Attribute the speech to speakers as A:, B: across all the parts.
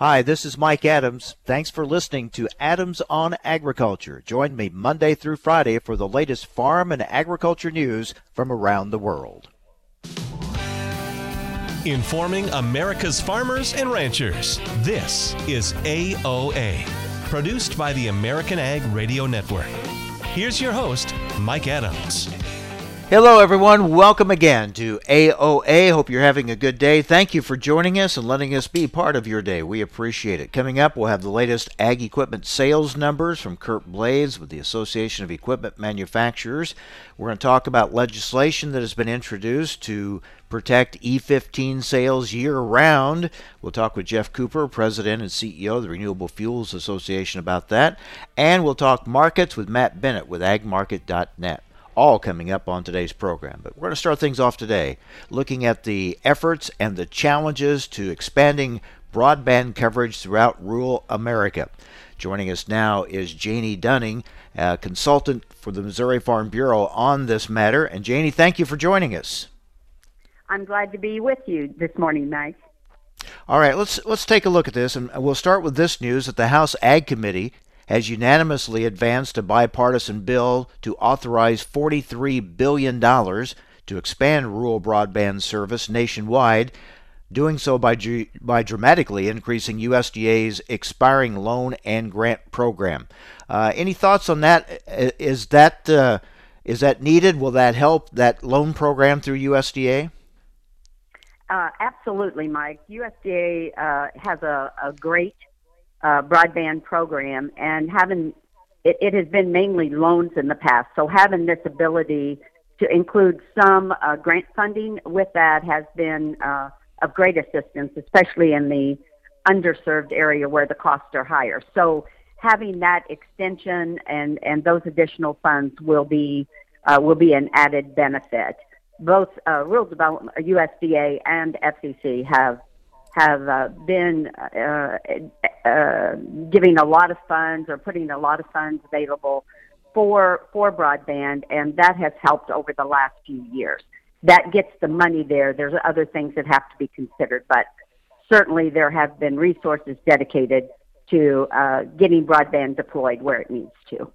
A: Hi, this is Mike Adams. Thanks for listening to Adams on Agriculture. Join me Monday through Friday for the latest farm and agriculture news from around the world.
B: Informing America's farmers and ranchers. This is AOA, produced by the American Ag Radio Network. Here's your host, Mike Adams.
A: Hello, everyone. Welcome again to AOA. Hope you're having a good day. Thank you for joining us and letting us be part of your day. We appreciate it. Coming up, we'll have the latest ag equipment sales numbers from Curt Blades with the Association of Equipment Manufacturers. We're going to talk about legislation that has been introduced to protect E15 sales year round. We'll talk with Geoff Cooper, President and CEO of the Renewable Fuels Association, about that. And we'll talk markets with Matt Bennett with agmarket.net all coming up on today's program. But we're going to start things off today looking at the efforts and the challenges to expanding broadband coverage throughout rural America. Joining us now is Janie Dunning, a consultant for the Missouri Farm Bureau on this matter. And Janie, thank you for joining us.
C: I'm glad to be with you this morning, Mike.
A: All right, let's let's take a look at this, and we'll start with this news that the House Ag Committee has unanimously advanced a bipartisan bill to authorize $43 billion to expand rural broadband service nationwide, doing so by, by dramatically increasing USDA's expiring loan and grant program. Uh, any thoughts on that? Is that uh, is that needed? Will that help that loan program through USDA?
C: Uh, absolutely, Mike. USDA uh, has a, a great uh, broadband program, and having it, it has been mainly loans in the past. So having this ability to include some uh, grant funding with that has been uh, of great assistance, especially in the underserved area where the costs are higher. So having that extension and, and those additional funds will be uh, will be an added benefit. Both uh, Rural Development, USDA, and FCC have have uh, been uh, uh, giving a lot of funds or putting a lot of funds available for for broadband, and that has helped over the last few years. That gets the money there. There's other things that have to be considered, but certainly there have been resources dedicated to uh, getting broadband deployed where it needs to.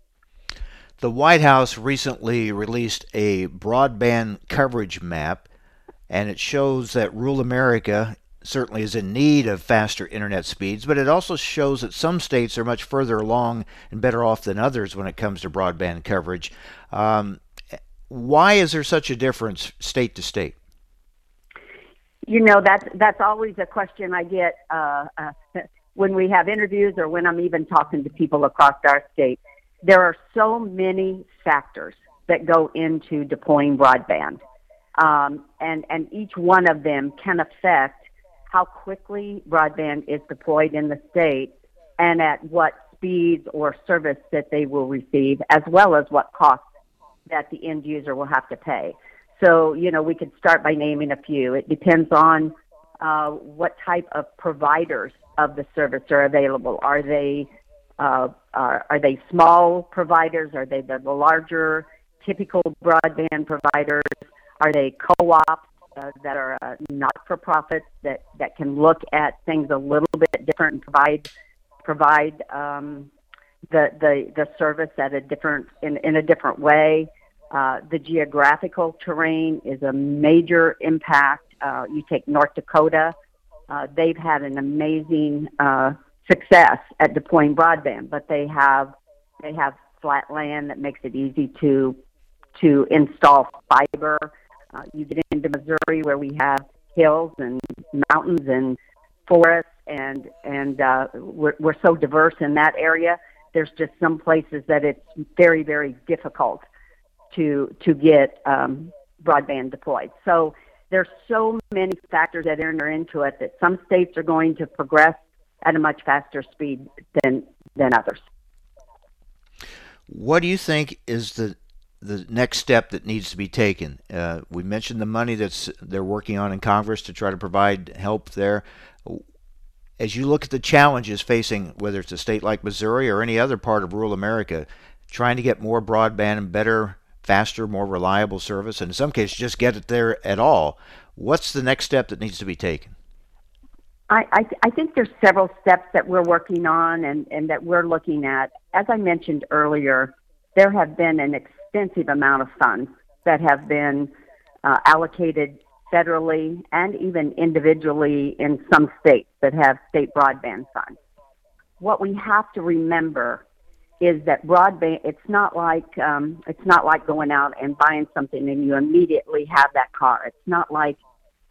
A: The White House recently released a broadband coverage map, and it shows that rural America certainly is in need of faster internet speeds, but it also shows that some states are much further along and better off than others when it comes to broadband coverage. Um, why is there such a difference state to state?
C: You know that's that's always a question I get uh, uh, when we have interviews or when I'm even talking to people across our state. There are so many factors that go into deploying broadband, um, and and each one of them can affect how quickly broadband is deployed in the state and at what speeds or service that they will receive, as well as what costs that the end user will have to pay. So, you know, we could start by naming a few. It depends on uh, what type of providers of the service are available. Are they uh, are, are they small providers? Are they the, the larger typical broadband providers? Are they co-ops? Uh, that are uh, not for profits that, that can look at things a little bit different and provide provide um, the, the the service at a different in, in a different way. Uh, the geographical terrain is a major impact. Uh, you take North Dakota; uh, they've had an amazing uh, success at deploying broadband, but they have they have flat land that makes it easy to to install fiber. Uh, you get into Missouri where we have hills and mountains and forests, and and uh, we're, we're so diverse in that area. There's just some places that it's very very difficult to to get um, broadband deployed. So there's so many factors that enter into it that some states are going to progress at a much faster speed than than others.
A: What do you think is the the next step that needs to be taken. Uh, we mentioned the money that's they're working on in Congress to try to provide help there. As you look at the challenges facing, whether it's a state like Missouri or any other part of rural America, trying to get more broadband and better, faster, more reliable service, and in some cases just get it there at all, what's the next step that needs to be taken?
C: I, I, I think there's several steps that we're working on and, and that we're looking at. As I mentioned earlier, there have been an extensive amount of funds that have been uh, allocated federally and even individually in some states that have state broadband funds. What we have to remember is that broadband it's not like um, it's not like going out and buying something and you immediately have that car. It's not like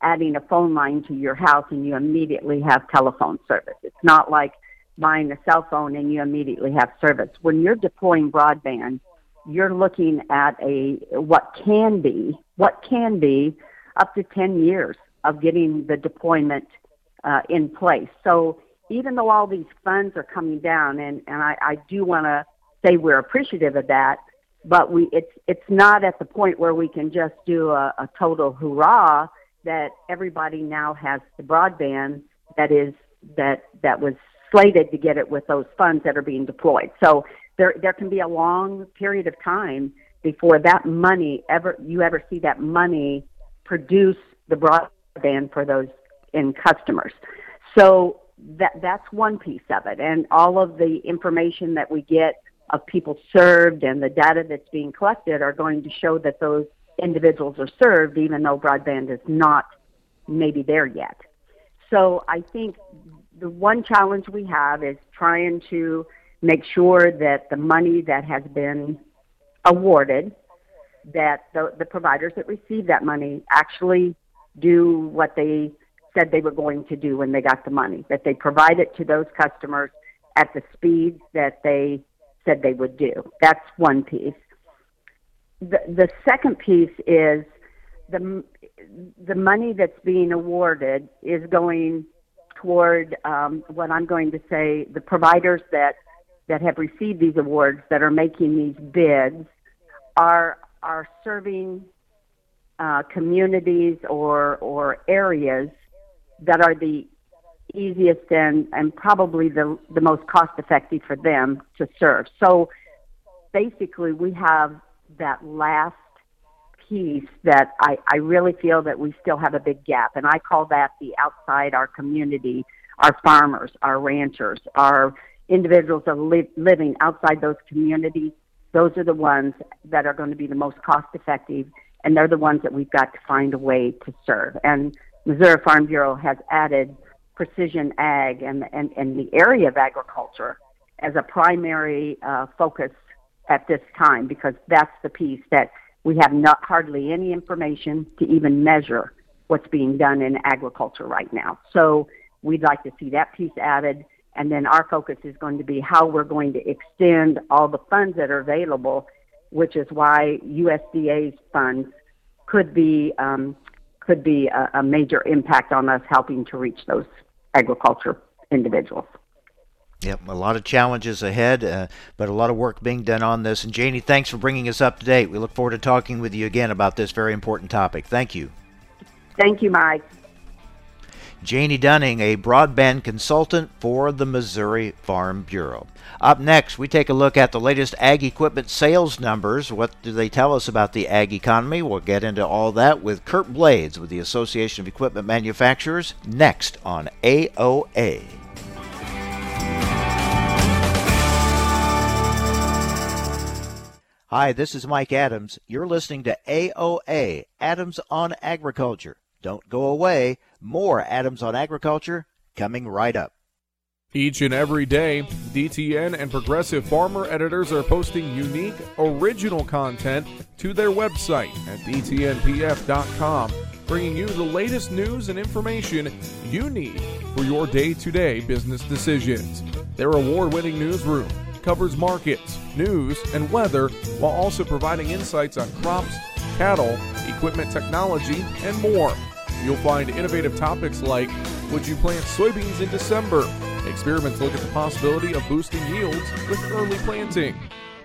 C: adding a phone line to your house and you immediately have telephone service. It's not like buying a cell phone and you immediately have service. When you're deploying broadband, you're looking at a what can be what can be up to 10 years of getting the deployment uh, in place. So even though all these funds are coming down, and, and I, I do want to say we're appreciative of that, but we it's it's not at the point where we can just do a, a total hurrah that everybody now has the broadband that is that that was slated to get it with those funds that are being deployed. So there there can be a long period of time before that money ever you ever see that money produce the broadband for those end customers. So that that's one piece of it, and all of the information that we get of people served and the data that's being collected are going to show that those individuals are served, even though broadband is not maybe there yet. So I think the one challenge we have is trying to make sure that the money that has been awarded, that the, the providers that receive that money actually do what they said they were going to do when they got the money, that they provide it to those customers at the speeds that they said they would do. That's one piece. The, the second piece is the, the money that's being awarded is going toward um, what I'm going to say the providers that, that have received these awards that are making these bids are, are serving uh, communities or, or areas that are the easiest and, and probably the, the most cost effective for them to serve. So basically, we have that last piece that I, I really feel that we still have a big gap, and I call that the outside our community, our farmers, our ranchers, our individuals are live, living outside those communities. Those are the ones that are going to be the most cost effective, and they're the ones that we've got to find a way to serve. And Missouri Farm Bureau has added precision ag and, and, and the area of agriculture as a primary uh, focus at this time because that's the piece that we have not hardly any information to even measure what's being done in agriculture right now. So we'd like to see that piece added. And then our focus is going to be how we're going to extend all the funds that are available, which is why USDA's funds could be um, could be a, a major impact on us helping to reach those agriculture individuals.
A: Yep, a lot of challenges ahead, uh, but a lot of work being done on this. And Janie, thanks for bringing us up to date. We look forward to talking with you again about this very important topic. Thank you.
C: Thank you, Mike.
A: Janie Dunning, a broadband consultant for the Missouri Farm Bureau. Up next, we take a look at the latest ag equipment sales numbers. What do they tell us about the ag economy? We'll get into all that with Curt Blades with the Association of Equipment Manufacturers next on AOA. Hi, this is Mike Adams. You're listening to AOA, Adams on Agriculture. Don't go away. More Adams on Agriculture coming right up.
D: Each and every day, DTN and Progressive Farmer editors are posting unique, original content to their website at dtnpf.com, bringing you the latest news and information you need for your day to day business decisions. Their award winning newsroom covers markets, news, and weather while also providing insights on crops, cattle, equipment technology, and more. You'll find innovative topics like Would you plant soybeans in December? Experiments look at the possibility of boosting yields with early planting.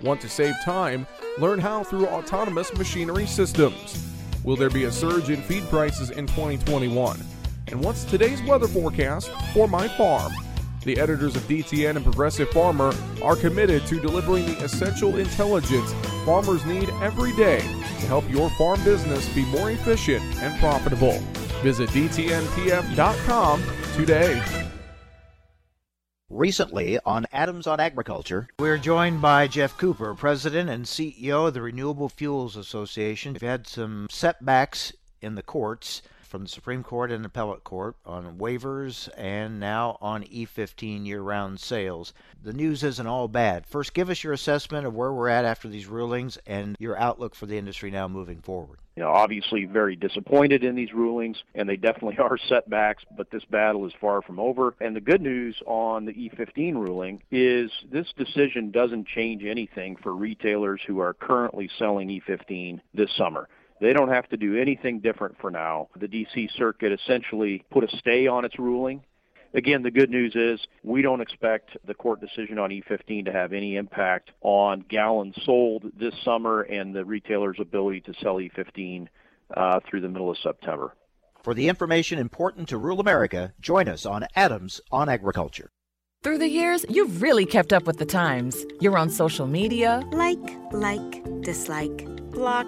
D: Want to save time? Learn how through autonomous machinery systems. Will there be a surge in feed prices in 2021? And what's today's weather forecast for my farm? The editors of DTN and Progressive Farmer are committed to delivering the essential intelligence farmers need every day to help your farm business be more efficient and profitable. Visit DTNPF.com today.
A: Recently on Adams on Agriculture, we're joined by Geoff Cooper, President and CEO of the Renewable Fuels Association. We've had some setbacks in the courts from the Supreme Court and Appellate Court on waivers and now on E15 year round sales. The news isn't all bad. First, give us your assessment of where we're at after these rulings and your outlook for the industry now moving forward.
E: You know, obviously very disappointed in these rulings, and they definitely are setbacks, but this battle is far from over. And the good news on the E15 ruling is this decision doesn't change anything for retailers who are currently selling E15 this summer. They don't have to do anything different for now. The D.C. Circuit essentially put a stay on its ruling. Again, the good news is we don't expect the court decision on E15 to have any impact on gallons sold this summer and the retailer's ability to sell E15 uh, through the middle of September.
A: For the information important to rural America, join us on Adams on Agriculture.
F: Through the years, you've really kept up with the times. You're on social media.
G: Like, like, dislike, block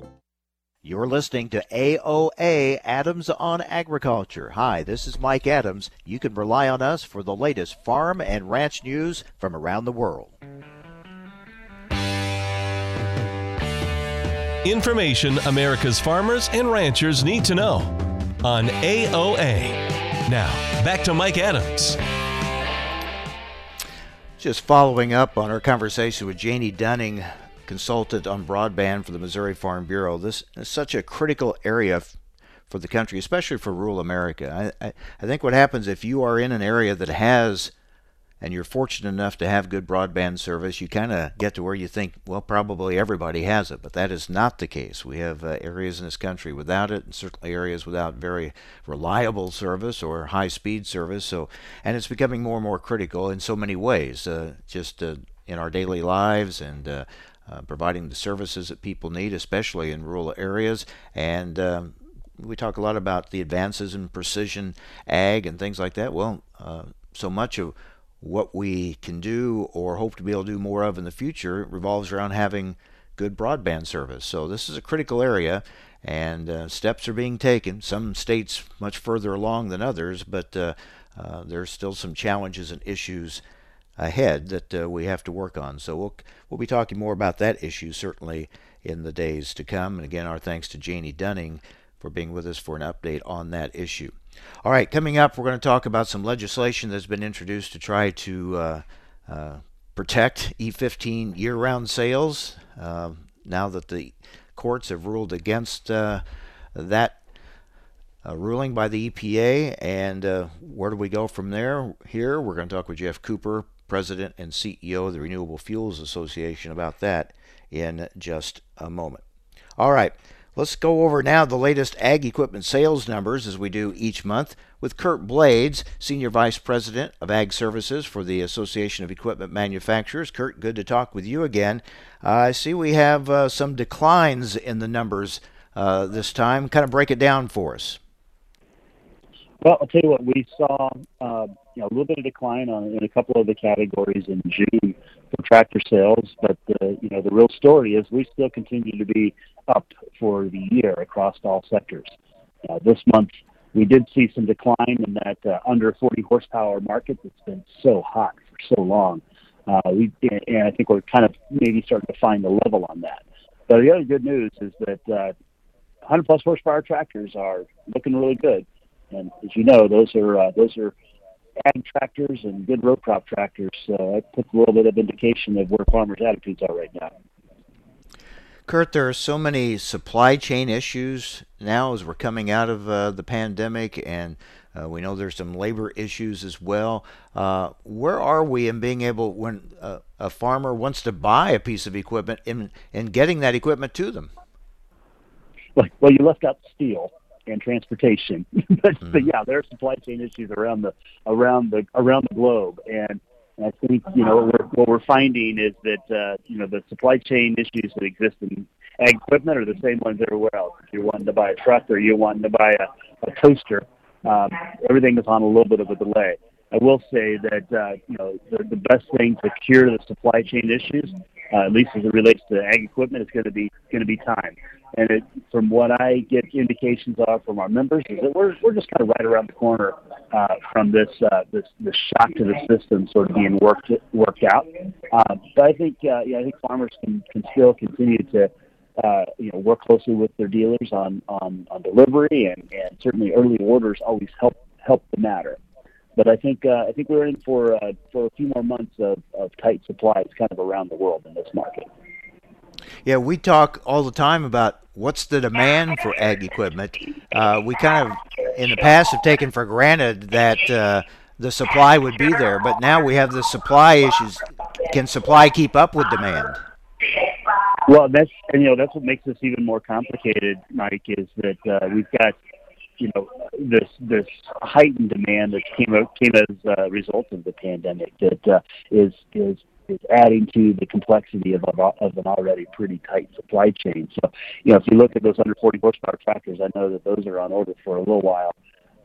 A: You're listening to AOA Adams on Agriculture. Hi, this is Mike Adams. You can rely on us for the latest farm and ranch news from around the world.
B: Information America's farmers and ranchers need to know on AOA. Now, back to Mike Adams.
A: Just following up on our conversation with Janie Dunning consultant on broadband for the Missouri Farm Bureau. This is such a critical area for the country, especially for rural America. I, I, I think what happens if you are in an area that has and you're fortunate enough to have good broadband service, you kind of get to where you think, well, probably everybody has it, but that is not the case. We have uh, areas in this country without it, and certainly areas without very reliable service or high-speed service. So, and it's becoming more and more critical in so many ways, uh, just uh, in our daily lives and uh, providing the services that people need, especially in rural areas. And um, we talk a lot about the advances in precision ag and things like that. Well, uh, so much of what we can do or hope to be able to do more of in the future revolves around having good broadband service. So this is a critical area, and uh, steps are being taken. Some states much further along than others, but uh, uh, still some challenges and issues ahead that uh, we have to work on. So we'll we'll be talking more about that issue certainly in the days to come. And again, our thanks to Janie Dunning for being with us for an update on that issue. All right, coming up, we're going to talk about some legislation that's been introduced to try to uh, uh, protect E15 year-round sales. Um, now that the courts have ruled against uh, that uh, ruling by the EPA. And uh, where do we go from there? Here, we're going to talk with Geoff Cooper, President and CEO of the Renewable Fuels Association, about that in just a moment. All right, let's go over now the latest ag equipment sales numbers as we do each month with Curt Blades, Senior Vice President of Ag Services for the Association of Equipment Manufacturers. Curt, good to talk with you again. Uh, I see we have uh, some declines in the numbers uh, this time. Kind of break it down for us.
H: Well, I'll tell you what, we saw uh, you know, a little bit of decline on, in a couple of the categories in June for tractor sales, but the, you know, the real story is we still continue to be up for the year across all sectors. Uh, this month, we did see some decline in that uh, under 40 horsepower market that's been so hot for so long. Uh, we, and I think we're kind of maybe starting to find the level on that. But the other good news is that uh, 100 plus horsepower tractors are looking really good. And as you know, those are uh, those are ag tractors and good row crop tractors. So that puts a little bit of indication of where farmers' attitudes are right now.
A: Curt, there are so many supply chain issues now as we're coming out of uh, the pandemic, and uh, we know there's some labor issues as well. Uh, where are we in being able, when a farmer wants to buy a piece of equipment, in, in getting that equipment to them?
H: Well, you left out steel and transportation, but, mm. but yeah, there are supply chain issues around the around the around the globe, and I think you know what we're, what we're finding is that uh, you know the supply chain issues that exist in ag equipment are the same ones everywhere else. If you're wanting to buy a truck or you're wanting to buy a, a toaster, um, everything is on a little bit of a delay. I will say that uh, you know the, the best thing to cure the supply chain issues, uh, at least as it relates to ag equipment, is going to be going to be time. And it, from what I get indications of from our members, is that we're we're just kind of right around the corner uh, from this uh, this this shock to the system sort of being worked worked out. Uh, but I think uh, yeah, I think farmers can can still continue to uh, you know work closely with their dealers on on, on delivery and, and certainly early orders always help help the matter. But I think uh, I think we're in for uh, for a few more months of, of tight supplies, kind of around the world in this market.
A: Yeah, we talk all the time about what's the demand for ag equipment. Uh, we kind of, in the past, have taken for granted that uh, the supply would be there, but now we have the supply issues. Can supply keep up with demand?
H: Well, that's and you know that's what makes this even more complicated, Mike. Is that uh, we've got you know this this heightened demand that came out, came as a result of the pandemic that uh, is is is adding to the complexity of, of, of an already pretty tight supply chain. So, you know, if you look at those under 40 horsepower tractors, I know that those are on order for a little while.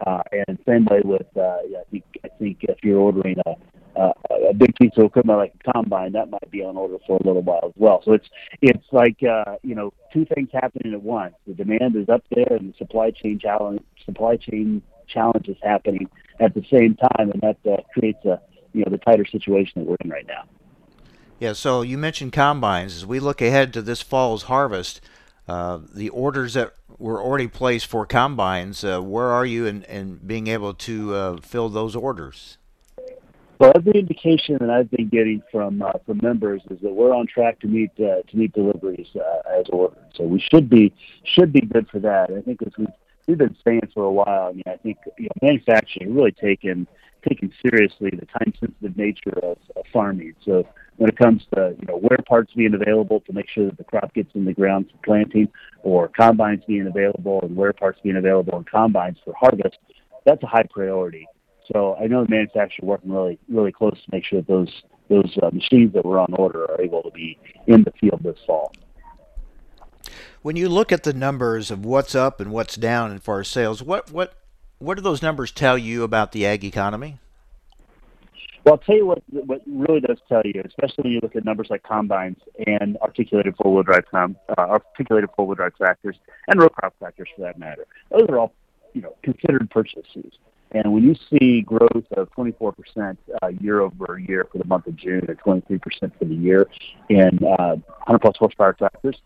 H: Uh, and same way with, uh, yeah, I think I think if you're ordering a, a, a big piece of equipment like a combine, that might be on order for a little while as well. So it's it's like uh, you know two things happening at once. The demand is up there, and the supply chain challenge supply chain challenge is happening at the same time, and that uh, creates a you know the tighter situation that we're in right now.
A: Yeah, so you mentioned combines. As we look ahead to this fall's harvest, uh, the orders that were already placed for combines, uh, where are you in, in being able to uh, fill those orders?
H: Well, every indication that I've been getting from uh, from members is that we're on track to meet uh, to meet deliveries uh, as ordered. So we should be should be good for that. I think as we've we've been saying for a while. I mean, I think you know, manufacturing really taken taken seriously the time sensitive nature of, of farming. So when it comes to you know where parts being available to make sure that the crop gets in the ground for planting, or combines being available and where parts being available in combines for harvest, that's a high priority. So I know the manufacturer working really really close to make sure that those those uh, machines that were on order are able to be in the field this fall.
A: When you look at the numbers of what's up and what's down in far sales, what what what do those numbers tell you about the ag economy?
H: Well, I'll tell you what what really does tell you, especially when you look at numbers like combines and articulated four-wheel drive com, uh, articulated four-wheel drive tractors and row crop tractors for that matter. Those are all, you know, considered purchases. And when you see growth of 24% uh, year over year for the month of June and 23% for the year in uh, 100 plus horsepower tractors,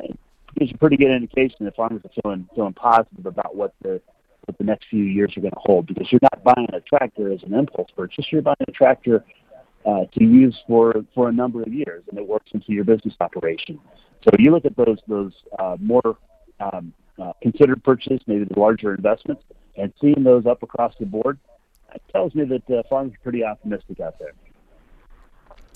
H: it gives a pretty good indication that farmers are feeling feeling positive about what the what the next few years are going to hold because you're not buying a tractor as an impulse purchase. You're buying a tractor uh, to use for, for a number of years, and it works into your business operation. So you look at those those uh, more um, uh, considered purchases, maybe the larger investments, and seeing those up across the board, it tells me that uh, farmers are pretty optimistic out there.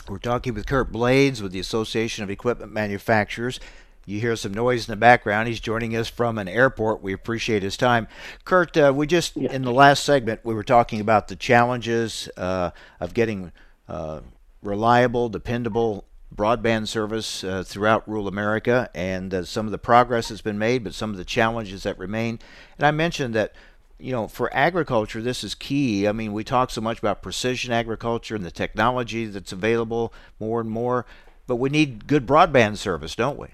A: We're talking with Curt Blades with the Association of Equipment Manufacturers. You hear some noise in the background. He's joining us from an airport. We appreciate his time. Curt, uh, we just, yeah. in the last segment, we were talking about the challenges uh, of getting uh, reliable, dependable broadband service uh, throughout rural America and uh, some of the progress that's been made, but some of the challenges that remain. And I mentioned that you know, for agriculture, this is key. I mean, we talk so much about precision agriculture and the technology that's available more and more, but we need good broadband service, don't we?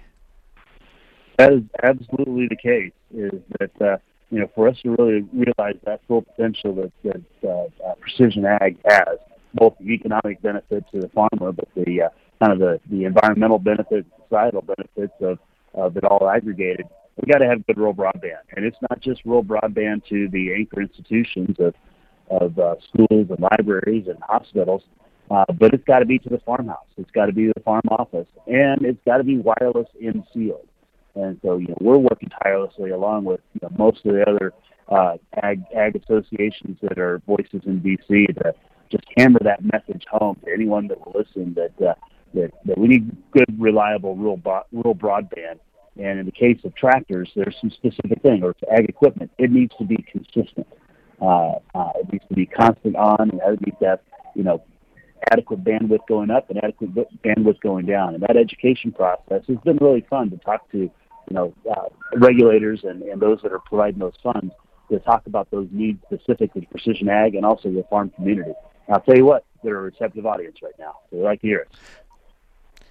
H: That is absolutely the case. Is that uh, you know for us to really realize that full potential that, that uh, uh, precision ag has, both the economic benefit to the farmer, but the uh, kind of the, the environmental benefits, societal benefits of of it all aggregated. We got to have good rural broadband, and it's not just rural broadband to the anchor institutions of of uh, schools and libraries and hospitals. Uh, but it's got to be to the farmhouse. It's got to be the farm office, and it's got to be wireless in field. And so, you know, we're working tirelessly along with you know, most of the other uh, ag, ag associations that are voices in DC to just hammer that message home to anyone that will listen that uh, that, that we need good, reliable rural rural broadband. And in the case of tractors, there's some specific thing, or ag equipment, it needs to be consistent. Uh, uh, it needs to be constant on, and it needs to have, you know, adequate bandwidth going up and adequate bandwidth going down. And that education process has been really fun to talk to, you know, uh, regulators and, and those that are providing those funds to talk about those needs specifically precision ag and also the farm community. I'll tell you what, they're a receptive audience right now. They like to hear it.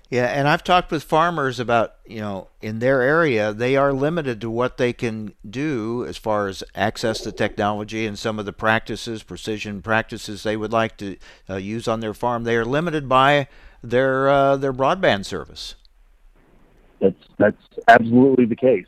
A: Yeah, and I've talked with farmers about, you know, in their area, they are limited to what they can do as far as access to technology and some of the practices, precision practices they would like to uh, use on their farm. They are limited by their uh, their broadband service.
H: That's that's absolutely the case.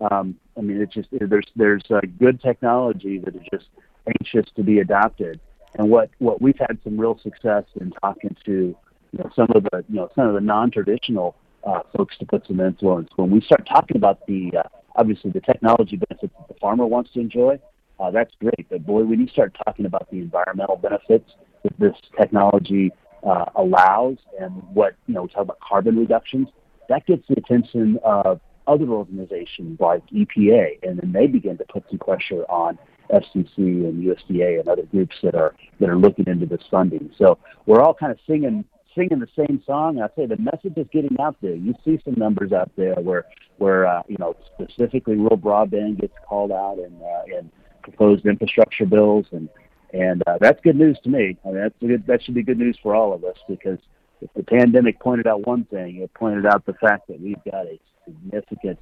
H: Um, I mean, it's just there's there's uh, good technology that is just anxious to be adopted, and what what we've had some real success in talking to you know some of the you know some of the non-traditional uh, folks to put some influence when we start talking about the uh, obviously the technology benefits that the farmer wants to enjoy. Uh, that's great, but boy, when you start talking about the environmental benefits that this technology uh, allows, and what you know, we talk about carbon reductions, that gets the attention of other organizations like EPA, and then they begin to put some pressure on FCC and USDA and other groups that are that are looking into this funding. So we're all kind of singing singing the same song. I say the message is getting out there. You see some numbers out there where where uh, you know specifically rural broadband gets called out in uh, in proposed infrastructure bills, and and uh, that's good news to me. I mean that's good, that should be good news for all of us because if the pandemic pointed out one thing, it pointed out the fact that we've got a significant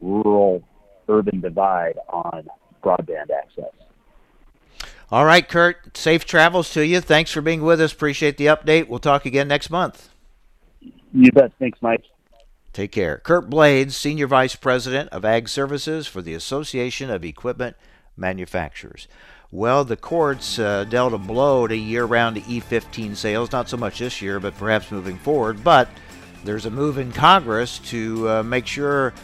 H: rural urban divide on broadband access.
A: All right, Curt, safe travels to you. Thanks for being with us. Appreciate the update. We'll talk again next month.
H: You bet. Thanks, Mike.
A: Take care. Curt Blades, Senior Vice President of Ag Services for the Association of Equipment Manufacturers. Well, the courts uh, dealt a blow to year round E15 sales, not so much this year, but perhaps moving forward. But there's a move in Congress to uh, make sure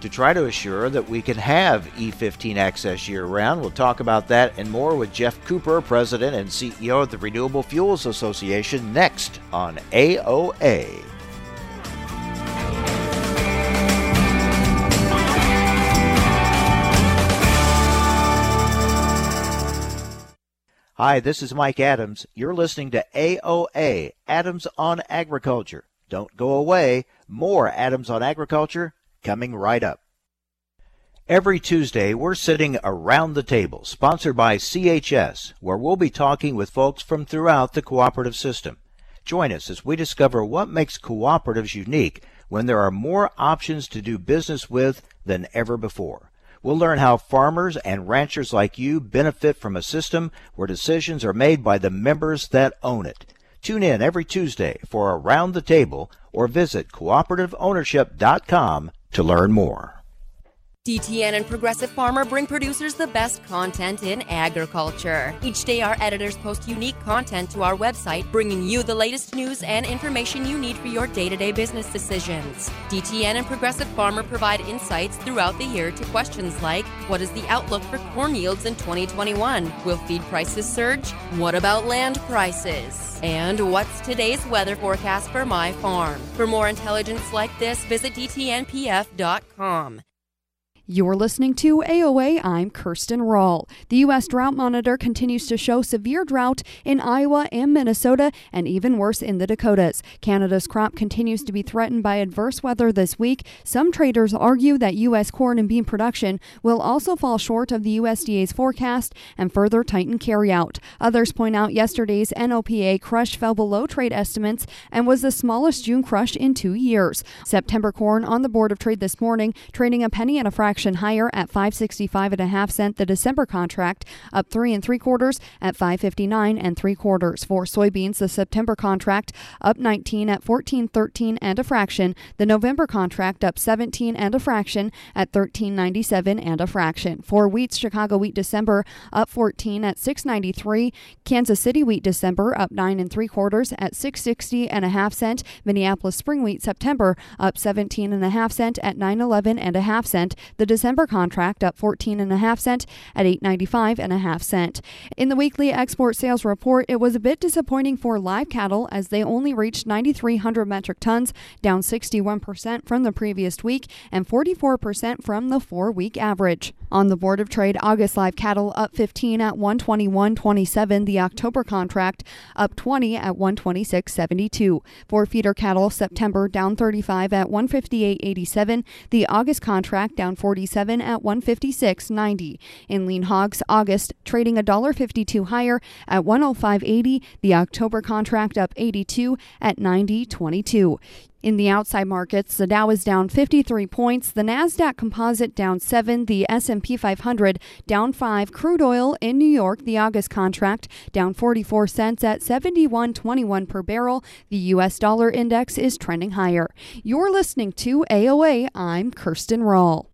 A: to try to assure that we can have E15 access year round. We'll talk about that and more with Geoff Cooper, President and CEO of the Renewable Fuels Association, next on AOA. Hi, this is Mike Adams. You're listening to AOA, Adams on Agriculture. Don't go away. More Adams on Agriculture coming right up. Every Tuesday, we're sitting around the table, sponsored by CHS, where we'll be talking with folks from throughout the cooperative system. Join us as we discover what makes cooperatives unique when there are more options to do business with than ever before. We'll learn how farmers and ranchers like you benefit from a system where decisions are made by the members that own it. Tune in every Tuesday for Around the Table or visit cooperativeownership.com to learn more.
I: DTN and Progressive Farmer bring producers the best content in agriculture. Each day, our editors post unique content to our website, bringing you the latest news and information you need for your day to day business decisions. DTN and Progressive Farmer provide insights throughout the year to questions like What is the outlook for corn yields in 2021? Will feed prices surge? What about land prices? And what's today's weather forecast for my farm? For more intelligence like this, visit DTNPF.com.
J: You're listening to AOA. I'm Kirsten Rahl. The U.S. Drought Monitor continues to show severe drought in Iowa and Minnesota, and even worse in the Dakotas. Canada's crop continues to be threatened by adverse weather this week. Some traders argue that U.S. corn and bean production will also fall short of the USDA's forecast and further tighten carryout. Others point out yesterday's NOPA crush fell below trade estimates and was the smallest June crush in two years. September corn on the Board of Trade this morning, trading a penny and a fraction fraction higher at 565 and a half cent. The December contract up three and three quarters at 559 and three quarters. For soybeans, the September contract up 19 at 1413 and a fraction. The November contract up 17 and a fraction at 1397 and a fraction. For wheats, Chicago wheat December up 14 at 693. Kansas City wheat December up nine and three quarters at 660 and a half cent. Minneapolis spring wheat September up 17 and a half cent at 911 and a half cent. The December contract up 14 and a half cent at 895 and a half cent. In the weekly export sales report, it was a bit disappointing for live cattle as they only reached 9,300 metric tons, down 61% from the previous week and 44% from the four week average. On the Board of Trade, August live cattle up 15 at 121.27. The October contract up 20 at 126.72. For feeder cattle, September down 35 at 158.87. The August contract down 47 at 156.90. In lean hogs, August trading $1.52 higher at 105.80. The October contract up 82 at 90.22. In the outside markets, the Dow is down 53 points, the Nasdaq Composite down 7, the S&P 500 down 5, crude oil in New York, the August contract down 44 cents at 71.21 per barrel. The US dollar index is trending higher. You're listening to AOA. I'm Kirsten Rawl.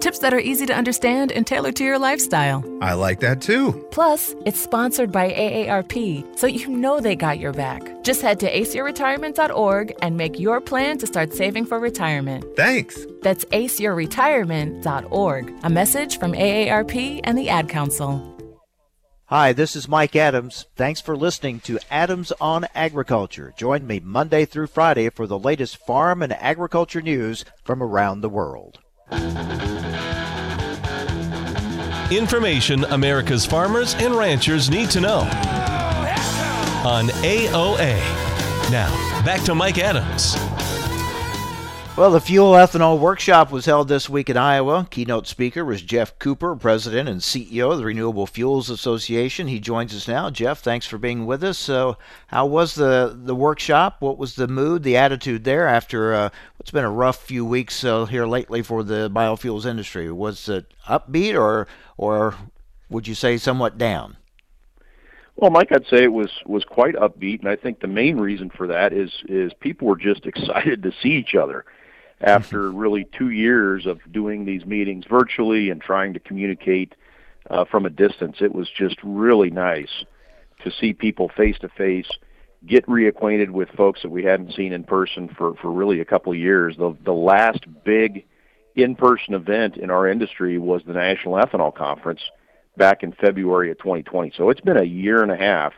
F: Tips that are easy to understand and tailored to your lifestyle.
K: I like that too.
F: Plus, it's sponsored by AARP, so you know they got your back. Just head to aceyourretirement.org and make your plan to start saving for retirement.
K: Thanks.
F: That's aceyourretirement.org. A message from AARP and the Ad Council.
A: Hi, this is Mike Adams. Thanks for listening to Adams on Agriculture. Join me Monday through Friday for the latest farm and agriculture news from around the world.
B: Information America's farmers and ranchers need to know on AOA. Now, back to Mike Adams.
A: Well, the Fuel Ethanol Workshop was held this week in Iowa. Keynote speaker was Geoff Cooper, President and CEO of the Renewable Fuels Association. He joins us now. Geoff, thanks for being with us. So, how was the, the workshop? What was the mood, the attitude there after uh, what's been a rough few weeks uh, here lately for the biofuels industry? Was it upbeat or, or would you say somewhat down?
E: Well, Mike, I'd say it was was quite upbeat, and I think the main reason for that is is people were just excited to see each other after really two years of doing these meetings virtually and trying to communicate uh, from a distance. It was just really nice to see people face to face, get reacquainted with folks that we hadn't seen in person for, for really a couple of years. The, the last big in person event in our industry was the National Ethanol Conference back in February of 2020. So it's been a year and a half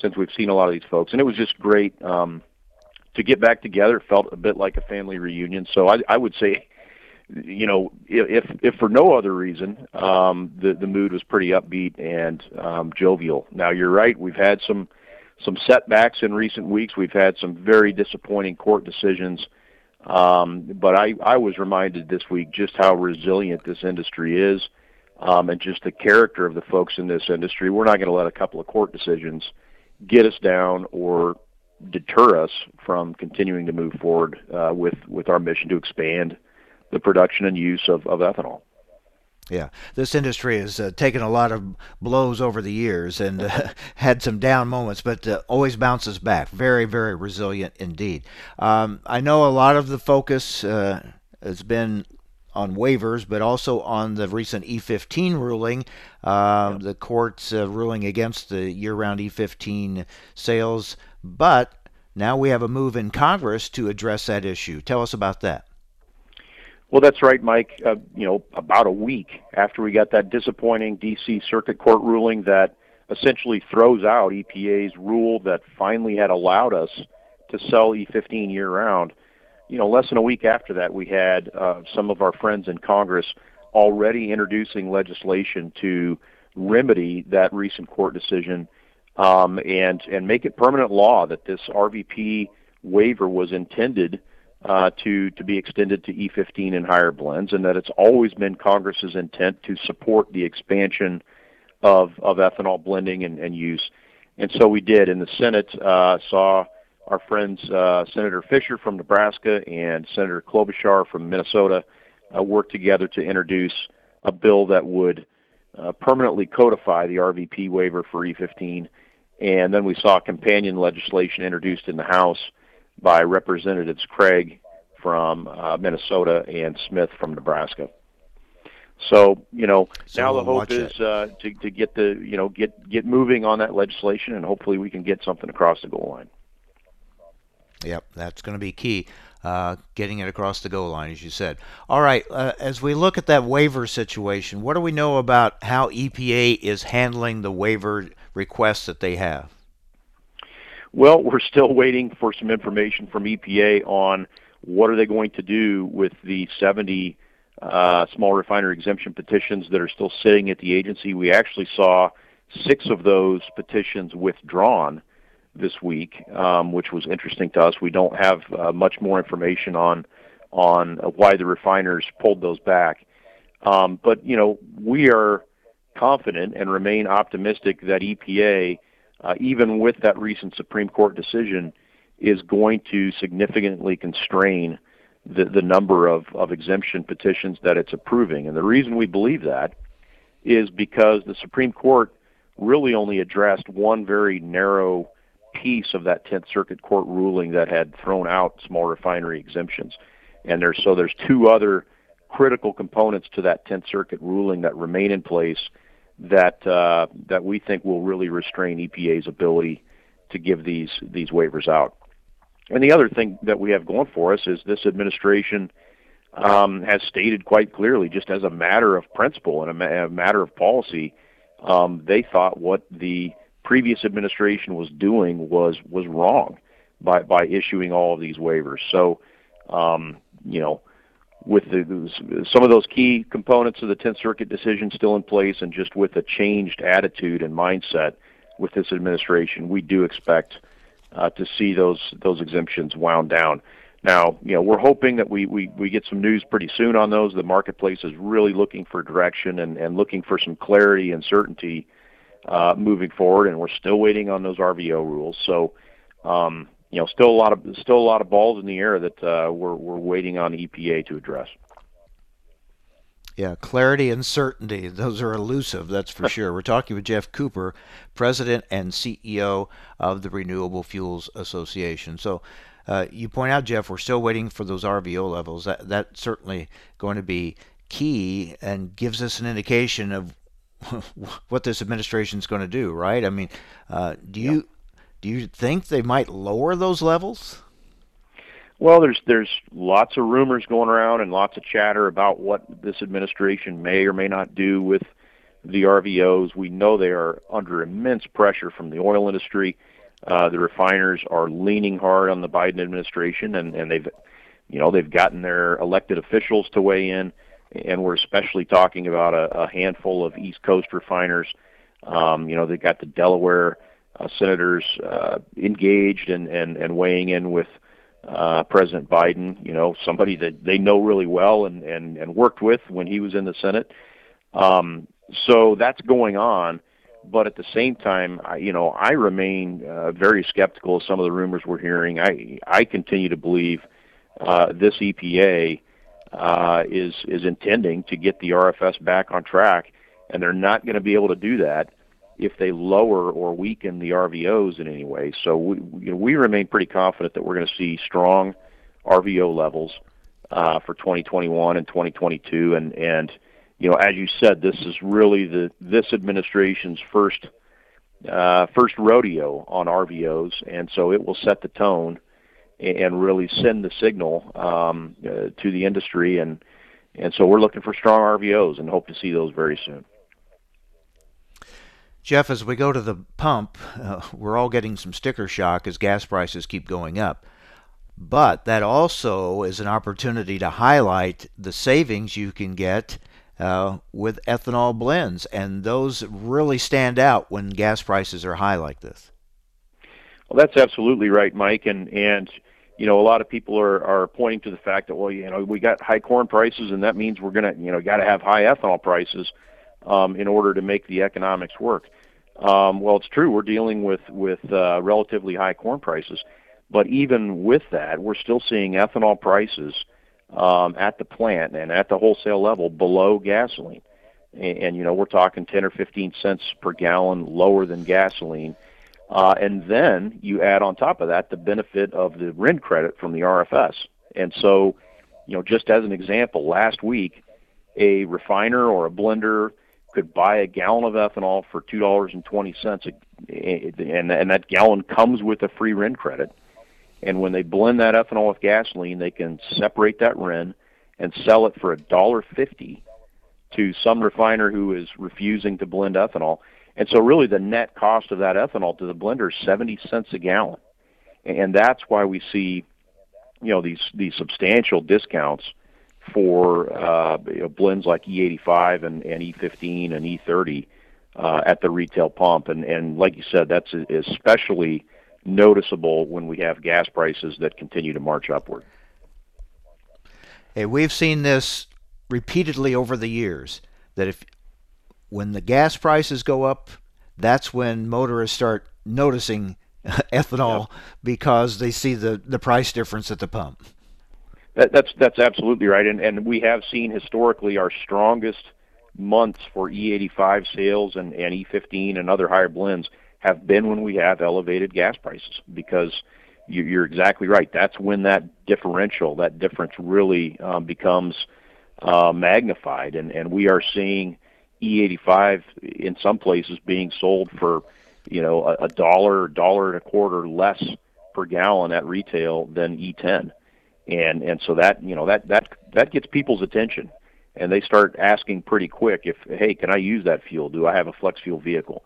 E: since we've seen a lot of these folks, and it was just great. Um, to get back together. Felt a bit like a family reunion. So I, I would say, you know, if if for no other reason, um, the the mood was pretty upbeat and um, jovial. Now you're right. We've had some some setbacks in recent weeks. We've had some very disappointing court decisions. Um, but I, I was reminded this week just how resilient this industry is um, and just the character of the folks in this industry. We're not going to let a couple of court decisions get us down or deter us from continuing to move forward uh, with with our mission to expand the production and use of, of ethanol.
A: Yeah, this industry has uh, taken a lot of blows over the years and uh, had some down moments, but uh, always bounces back. Very, very resilient indeed. Um, I know a lot of the focus uh, has been on waivers, but also on the recent E15 ruling, uh, the court's uh, ruling against the year-round E15 sales. But now we have a move in Congress to address that issue. Tell us about that.
E: Well, that's right, Mike. Uh, you know, about a week after we got that disappointing D.C. Circuit Court ruling that essentially throws out EPA's rule that finally had allowed us to sell E15 year round, you know, less than a week after that, we had uh, some of our friends in Congress already introducing legislation to remedy that recent court decision um, and and make it permanent law that this RVP waiver was intended uh, to to be extended to E15 and higher blends, and that it's always been Congress's intent to support the expansion of of ethanol blending and, and use. And so we did. And the Senate uh, saw our friends uh, Senator Fischer from Nebraska and Senator Klobuchar from Minnesota uh, work together to introduce a bill that would uh, permanently codify the RVP waiver for E15. And then we saw companion legislation introduced in the House by Representatives Craig from uh, Minnesota and Smith from Nebraska. So you know
A: So
E: now
A: we'll
E: the hope is uh, to to get the you know get get moving on that legislation and hopefully we can get something across the goal line.
A: Yep, that's going to be key. Uh, getting it across the goal line, as you said. All right, uh, as we look at that waiver situation, what do we know about how EPA is handling the waiver requests that they have?
E: Well, we're still waiting for some information from EPA on what are they going to do with the 70 uh, small refinery exemption petitions that are still sitting at the agency. We actually saw six of those petitions withdrawn this week, um, which was interesting to us. We don't have uh, much more information on on why the refiners pulled those back, um, but you know we are confident and remain optimistic that EPA, uh, even with that recent Supreme Court decision, is going to significantly constrain the, the number of, of exemption petitions that it's approving. And the reason we believe that is because the Supreme Court really only addressed one very narrow piece of that 10th Circuit Court ruling that had thrown out small refinery exemptions. And there's so there's two other critical components to that 10th Circuit ruling that remain in place that uh, that we think will really restrain EPA's ability to give these these waivers out. And the other thing that we have going for us is this administration um, has stated quite clearly, just as a matter of principle and a, ma- a matter of policy, um, they thought what the previous administration was doing was was wrong by by issuing all of these waivers. So, um, you know, with the, some of those key components of the 10th Circuit decision still in place, and just with a changed attitude and mindset with this administration, we do expect uh, to see those those exemptions wound down. Now, you know, we're hoping that we, we, we get some news pretty soon on those. The marketplace is really looking for direction and, and looking for some clarity and certainty uh, moving forward, and we're still waiting on those RVO rules. So, um, you know, still a lot of still a lot of balls in the air that uh, we're we're waiting on EPA to address.
A: Yeah, clarity and certainty, those are elusive, that's for sure. We're talking with Geoff Cooper, President and CEO of the Renewable Fuels Association. So, uh, you point out, Geoff, we're still waiting for those RVO levels. That, that's certainly going to be key and gives us an indication of what this administration is going to do, right? I mean, uh, do you do you think they might lower those levels?
E: Well, there's there's lots of rumors going around and lots of chatter about what this administration may or may not do with the RVOs. We know they are under immense pressure from the oil industry. Uh, the refiners are leaning hard on the Biden administration, and, and they've, you know, they've gotten their elected officials to weigh in, and we're especially talking about a, a handful of East Coast refiners. Um, you know, they've got the Delaware uh, senators uh, engaged and, and, and weighing in with uh, President Biden, you know, somebody that they know really well and, and, and worked with when he was in the Senate. Um, so that's going on. But at the same time, I, you know, I remain uh, very skeptical of some of the rumors we're hearing. I I continue to believe uh, this EPA uh, is is intending to get the RFS back on track, and they're not going to be able to do that if they lower or weaken the RVOs in any way. So we, you know, we remain pretty confident that we're going to see strong RVO levels uh, for 2021 and 2022. And, and you know, as you said, this is really the this administration's first uh, first rodeo on RVOs, and so it will set the tone and really send the signal um, uh, to the industry and And so we're looking for strong RVOs and hope to see those very soon.
A: Geoff, as we go to the pump, uh, we're all getting some sticker shock as gas prices keep going up. But that also is an opportunity to highlight the savings you can get uh, with ethanol blends, and those really stand out when gas prices are high like this.
E: Well, that's absolutely right, Mike, and and you know a lot of people are are pointing to the fact that well, you know, we got high corn prices, and that means we're gonna you know got to have high ethanol prices um, in order to make the economics work. Um, well, it's true. We're dealing with with uh, relatively high corn prices, but even with that, we're still seeing ethanol prices um, at the plant and at the wholesale level below gasoline. And, and you know, we're talking 10 or 15 cents per gallon lower than gasoline. Uh, and then you add on top of that the benefit of the RIN credit from the RFS. And so, you know, just as an example, last week, a refiner or a blender could buy a gallon of ethanol for two dollars and twenty cents, and and that gallon comes with a free RIN credit. And when they blend that ethanol with gasoline, they can separate that RIN and sell it for a dollar fifty to some refiner who is refusing to blend ethanol. And so, really, the net cost of that ethanol to the blender is seventy cents a gallon, and that's why we see, you know, these these substantial discounts for uh, you know, blends like E85 and, and E15 and E30 uh, at the retail pump. And, and like you said, that's especially noticeable when we have gas prices that continue to march upward.
A: Hey, we've seen this repeatedly over the years that if when the gas prices go up, that's when motorists start noticing ethanol yep. because they see the, the price difference at the pump.
E: That, that's that's absolutely right, and and we have seen historically our strongest months for E85 sales and, and E15 and other higher blends have been when we have elevated gas prices because you, you're exactly right. That's when that differential, that difference really um, becomes uh, magnified, and and we are seeing E85 in some places being sold for you know a, a dollar, dollar and a quarter less per gallon at retail than E10 and and so that you know that that that gets people's attention. And they start asking pretty quick if hey can i use that fuel? Do i have a flex fuel vehicle?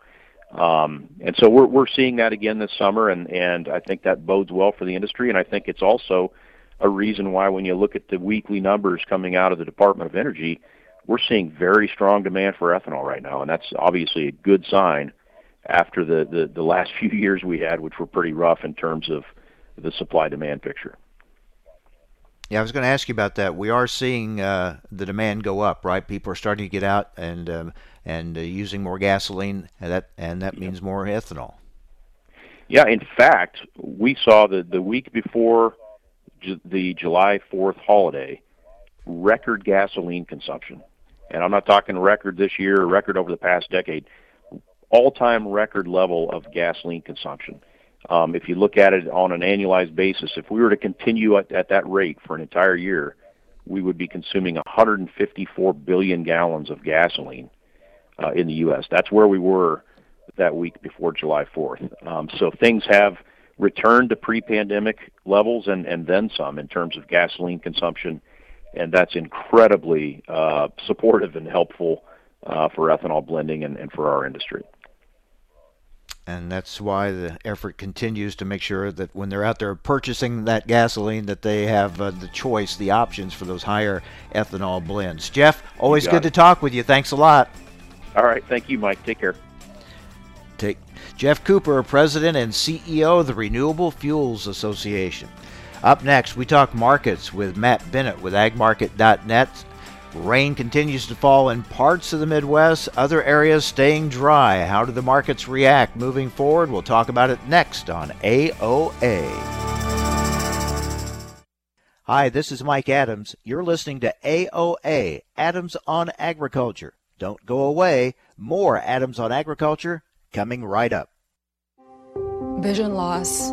E: Um, and so we're we're seeing that again this summer and and i think that bodes well for the industry. And i think it's also a reason why when you look at the weekly numbers coming out of the department of energy we're seeing very strong demand for ethanol right now and that's obviously a good sign after the the, the last few years we had which were pretty rough in terms of the supply demand picture
A: yeah, I was going to ask you about that. We are seeing uh, the demand go up, right? People are starting to get out and um, and uh, using more gasoline, and that and that means more ethanol.
E: Yeah, in fact, we saw the the week before the July Fourth holiday, record gasoline consumption, and I'm not talking record this year, or record over the past decade, all time record level of gasoline consumption. Um, if you look at it on an annualized basis, if we were to continue at, at that rate for an entire year, we would be consuming 154 billion gallons of gasoline uh, in the U.S. That's where we were that week before July 4th. Um, so things have returned to pre-pandemic levels and, and then some in terms of gasoline consumption, and that's incredibly uh, supportive and helpful uh, for ethanol blending and, and for our industry.
A: And that's why the effort continues to make sure that when they're out there purchasing that gasoline that they have uh, the choice the options for those higher ethanol blends. Geoff always good it. to talk with you. Thanks a lot.
E: All right. Thank you mike. Take care.
A: Take geoff cooper president and ceo of the renewable fuels association up next we talk markets with matt bennett with agmarket.net Rain continues to fall in parts of the Midwest, other areas staying dry. How do the markets react moving forward? We'll talk about it next on AOA. Hi, this is Mike Adams. You're listening to AOA, Adams on Agriculture. Don't go away. More Adams on Agriculture coming right up.
L: Vision loss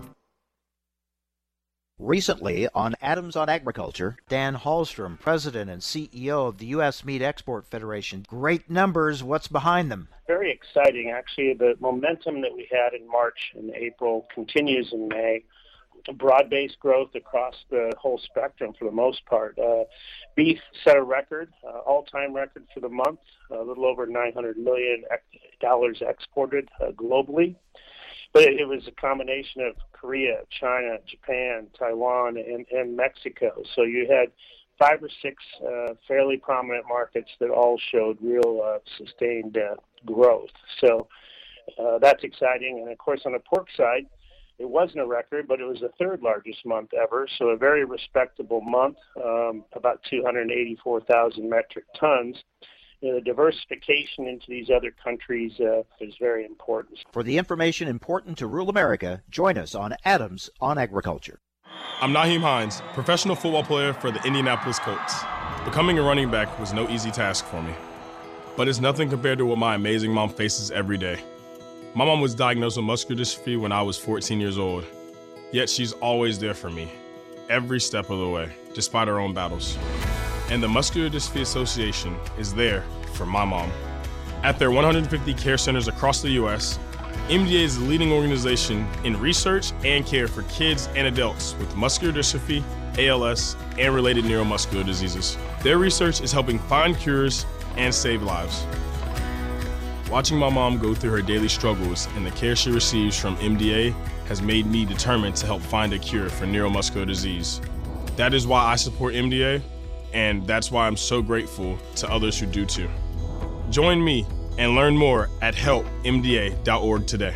A: Recently on Adams on Agriculture, Dan Hallstrom, President and CEO of the U.S. Meat Export Federation. Great numbers. What's behind them?
M: Very exciting, actually. The momentum that we had in March and April continues in May. Broad based growth across the whole spectrum for the most part. Uh, beef set a record, uh, all time record for the month, a little over $900 million exported uh, globally. But it was a combination of Korea, China, Japan, Taiwan, and, and Mexico. So you had five or six uh, fairly prominent markets that all showed real uh, sustained uh, growth. So uh, that's exciting. And of course, on the pork side, it wasn't a record, but it was the third largest month ever. So a very respectable month, um, about 284,000 metric tons you know, the diversification into these other countries uh, is very important.
A: For the information important to rural America, join us on Adams on Agriculture.
N: I'm Nyheim Hines, professional football player for the Indianapolis Colts. Becoming a running back was no easy task for me, but it's nothing compared to what my amazing mom faces every day. My mom was diagnosed with muscular dystrophy when I was 14 years old, yet she's always there for me, every step of the way, despite her own battles and the Muscular Dystrophy Association is there for my mom. At their 150 care centers across the U.S., MDA is the leading organization in research and care for kids and adults with muscular dystrophy, ALS, and related neuromuscular diseases. Their research is helping find cures and save lives. Watching my mom go through her daily struggles and the care she receives from MDA has made me determined to help find a cure for neuromuscular disease. That is why I support MDA and that's why I'm so grateful to others who do too. Join me and learn more at helpmda.org today.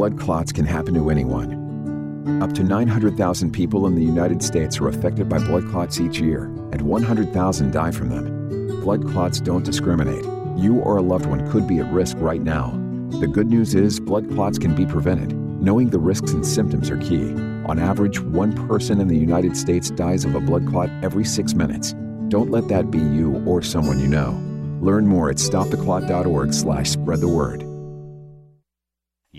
O: Blood clots can happen to anyone. Up to 900,000 people in the United States are affected by blood clots each year, and 100,000 die from them. Blood clots don't discriminate. You or a loved one could be at risk right now. The good news is blood clots can be prevented. Knowing the risks and symptoms are key. On average, one person in the United States dies of a blood clot every six minutes. Don't let that be you or someone you know. Learn more at stoptheclot.org slash spread the word.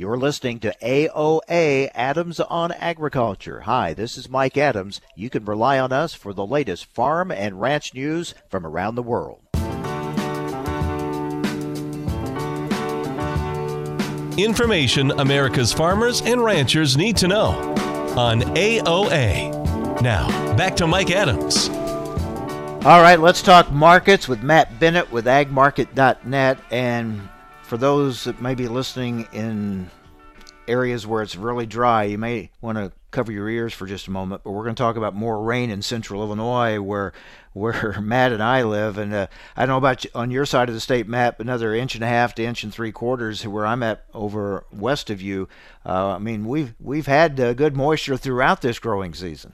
A: You're listening to AOA Adams on Agriculture. Hi, this is Mike Adams. You can rely on us for the latest farm and ranch news from around the world.
B: Information America's farmers and ranchers need to know on AOA. Now, back to Mike Adams.
A: All right, let's talk markets with Matt Bennett with agmarket.net. And for those that may be listening in areas where it's really dry, you may want to cover your ears for just a moment. But we're going to talk about more rain in central Illinois, where where Matt and I live. And uh, I don't know about you, on your side of the state, Matt, another inch and a half to inch and three quarters where I'm at over west of you. Uh, I mean, we've we've had uh, good moisture throughout this growing season.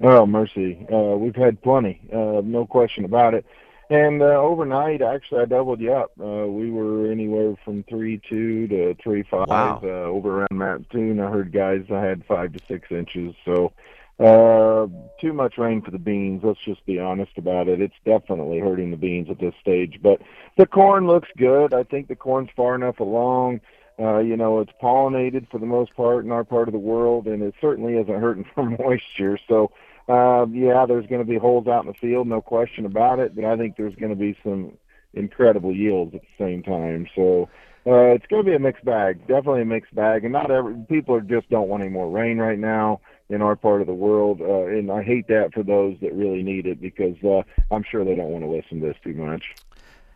P: Oh mercy, uh, we've had plenty, uh, no question about it. And uh, overnight, actually, I doubled you up. Uh, we were anywhere from three two to three five.
A: Wow.
P: Uh, over around Mattoon, I heard guys I had five to six inches. So uh, too much rain for the beans. Let's just be honest about it. It's definitely hurting the beans at this stage. But the corn looks good. I think the corn's far enough along. Uh, you know, it's pollinated for the most part in our part of the world, and it certainly isn't hurting for moisture. So uh, yeah, there's going to be holes out in the field, no question about it. But I think there's going to be some incredible yields at the same time. So uh, it's going to be a mixed bag, definitely a mixed bag. And not every people are just don't want any more rain right now in our part of the world, uh, and I hate that for those that really need it because uh, I'm sure they don't want to listen to this too much.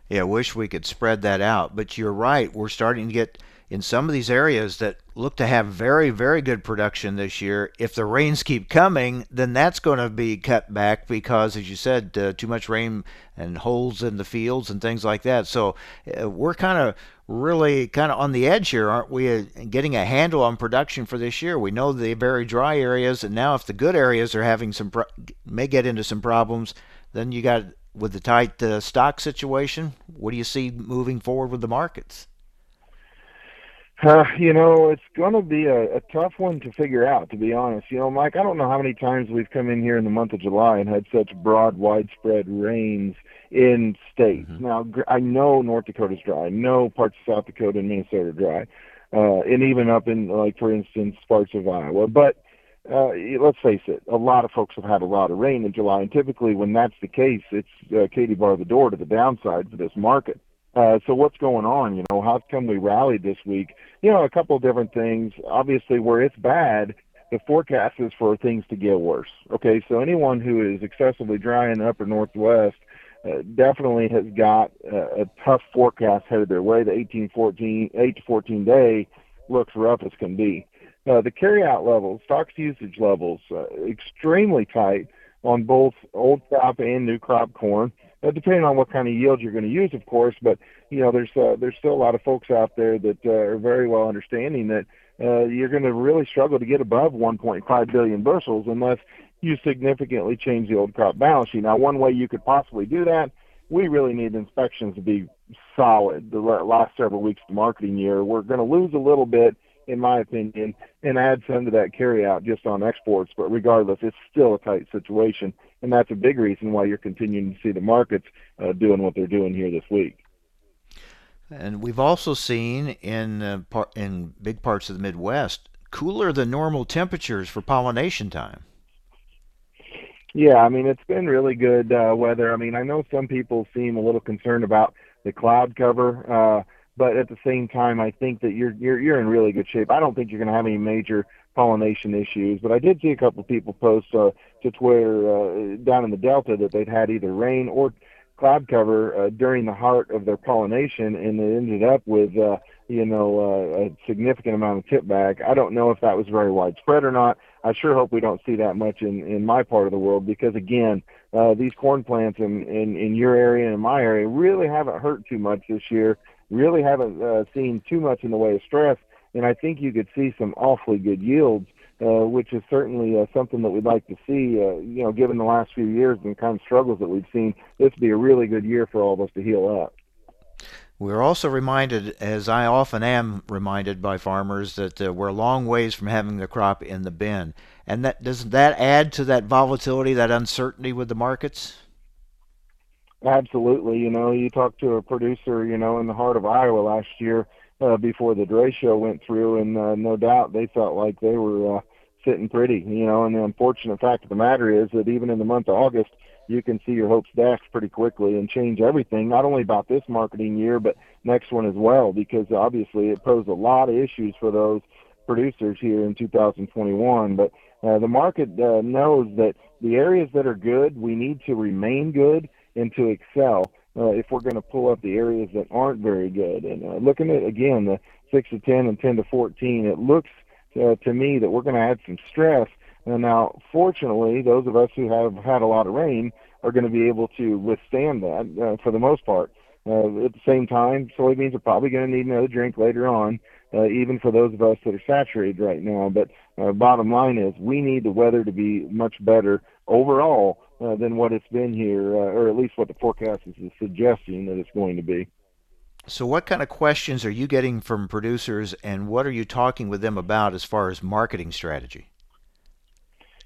A: Yeah, I wish we could spread that out. But you're right. We're starting to get in some of these areas that look to have very, very good production this year. If the rains keep coming, then that's going to be cut back because, as you said, uh, too much rain and holes in the fields and things like that. So uh, we're kind of really kind of on the edge here, aren't we? Uh, getting a handle on production for this year. We know the very dry areas, and now if the good areas are having some pro- may get into some problems, then you got with the tight uh, stock situation. What do you see moving forward with the markets?
P: Uh, you know, it's going to be a, a tough one to figure out, to be honest. You know, Mike, I don't know how many times we've come in here in the month of July and had such broad, widespread rains in states. Mm-hmm. Now, I know North Dakota's dry. I know parts of South Dakota and Minnesota are dry, uh, and even up in, like, for instance, parts of Iowa. But uh, let's face it, a lot of folks have had a lot of rain in July, and typically when that's the case, it's uh, Katie bar the door to the downside for this market. Uh, so what's going on? You know, how come we rallied this week? You know, a couple of different things. Obviously, where it's bad, the forecast is for things to get worse. Okay, so anyone who is excessively dry in the upper northwest uh, definitely has got a, a tough forecast headed their way. The 18, 14, 8 to 14 day looks rough as can be. Uh, the carryout levels, stocks usage levels, uh, extremely tight on both old crop and new crop corn uh, depending on what kind of yield you're going to use, of course. But you know, there's uh, there's still a lot of folks out there that uh, are very well understanding that uh, you're going to really struggle to get above 1.5 billion bushels unless you significantly change the old crop balance sheet. Now, one way you could possibly do that, we really need inspections to be solid. The last several weeks of the marketing year, we're going to lose a little bit in my opinion, and add some to that carryout just on exports. But regardless, it's still a tight situation, and that's a big reason why you're continuing to see the markets uh, doing what they're doing here this week.
A: And we've also seen in uh, par- in big parts of the Midwest cooler than normal temperatures for pollination time.
P: Yeah, I mean it's been really good uh, weather. I mean I know some people seem a little concerned about the cloud cover. Uh, but at the same time, I think that you're you're you're in really good shape. I don't think you're going to have any major pollination issues, but I did see a couple of people post uh, to Twitter uh, down in the Delta that they'd had either rain or cloud cover uh, during the heart of their pollination, and it ended up with uh, you know uh, a significant amount of tip back. I don't know if that was very widespread or not. I sure hope we don't see that much in in my part of the world because again, uh, these corn plants in, in in your area and in my area really haven't hurt too much this year really haven't uh, seen too much in the way of stress, and I think you could see some awfully good yields, uh, which is certainly uh, something that we'd like to see. Uh, you know, given the last few years and kind of struggles that we've seen, this would be a really good year for all of us to heal up.
A: We're also reminded, as I often am reminded by farmers, that uh, we're a long ways from having the crop in the bin. And that doesn't that add to that volatility, that uncertainty with the markets?
P: Absolutely. You know, you talked to a producer, you know, in the heart of Iowa last year uh, before the derecho went through, and uh, no doubt they felt like they were uh, sitting pretty, you know. And the unfortunate fact of the matter is that even in the month of August, you can see your hopes dashed pretty quickly and change everything, not only about this marketing year, but next one as well, because obviously it posed a lot of issues for those producers here in 2021. But Uh, the market uh, knows that the areas that are good, we need to remain good and to excel uh, if we're going to pull up the areas that aren't very good. And uh, looking at again the six to ten and ten to fourteen, it looks uh, to me that we're going to add some stress. And now, fortunately, those of us who have had a lot of rain are going to be able to withstand that uh, for the most part. Uh, at the same time, soybeans are probably going to need another drink later on, uh, even for those of us that are saturated right now. But uh, bottom line is, we need the weather to be much better overall uh, than what it's been here, uh, or at least what the forecast is suggesting that it's going to be.
A: So, what kind of questions are you getting from producers, and what are you talking with them about as far as marketing strategy?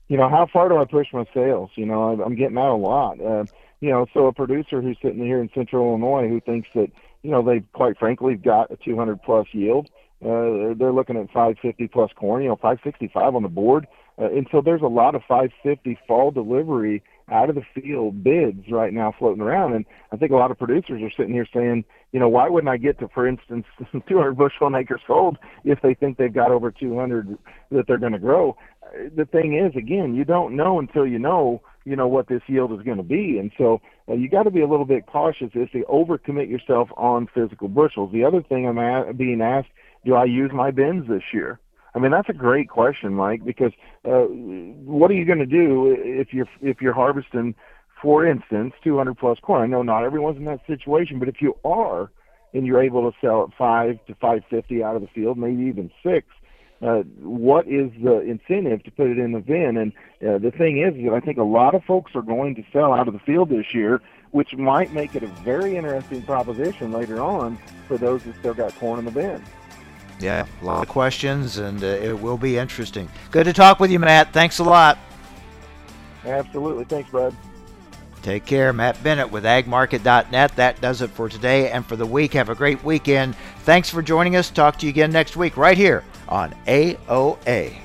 P: You know, how far do I push my sales? You know, I'm getting out a lot. Uh, you know, so a producer who's sitting here in Central Illinois who thinks that you know they've quite frankly got a 200 plus yield, uh, they're looking at 550 plus corn. You know, 565 on the board, uh, and so there's a lot of 550 fall delivery out of the field bids right now floating around. And I think a lot of producers are sitting here saying, you know, why wouldn't I get to, for instance, 200 bushel an acre sold if they think they've got over 200 that they're going to grow? The thing is, again, you don't know until you know, you know, what this yield is going to be. And so uh, you got to be a little bit cautious if you overcommit yourself on physical bushels. The other thing I'm a- being asked, do I use my bins this year? I mean, that's a great question, Mike, because uh, what are you going to do if you're if you're harvesting, for instance, 200 plus corn? I know not everyone's in that situation, but if you are, and you're able to sell at five to 550 out of the field, maybe even six, uh, what is the incentive to put it in the bin? And uh, the thing is that I think a lot of folks are going to sell out of the field this year, which might make it a very interesting proposition later on for those that still got corn in the bin.
A: Yeah, a lot of questions, and uh, it will be interesting. Good to talk with you, Matt. Thanks a lot.
P: Absolutely. Thanks, bud.
A: Take care. Matt Bennett with agmarket.net. That does it for today and for the week. Have a great weekend. Thanks for joining us. Talk to you again next week right here on AOA.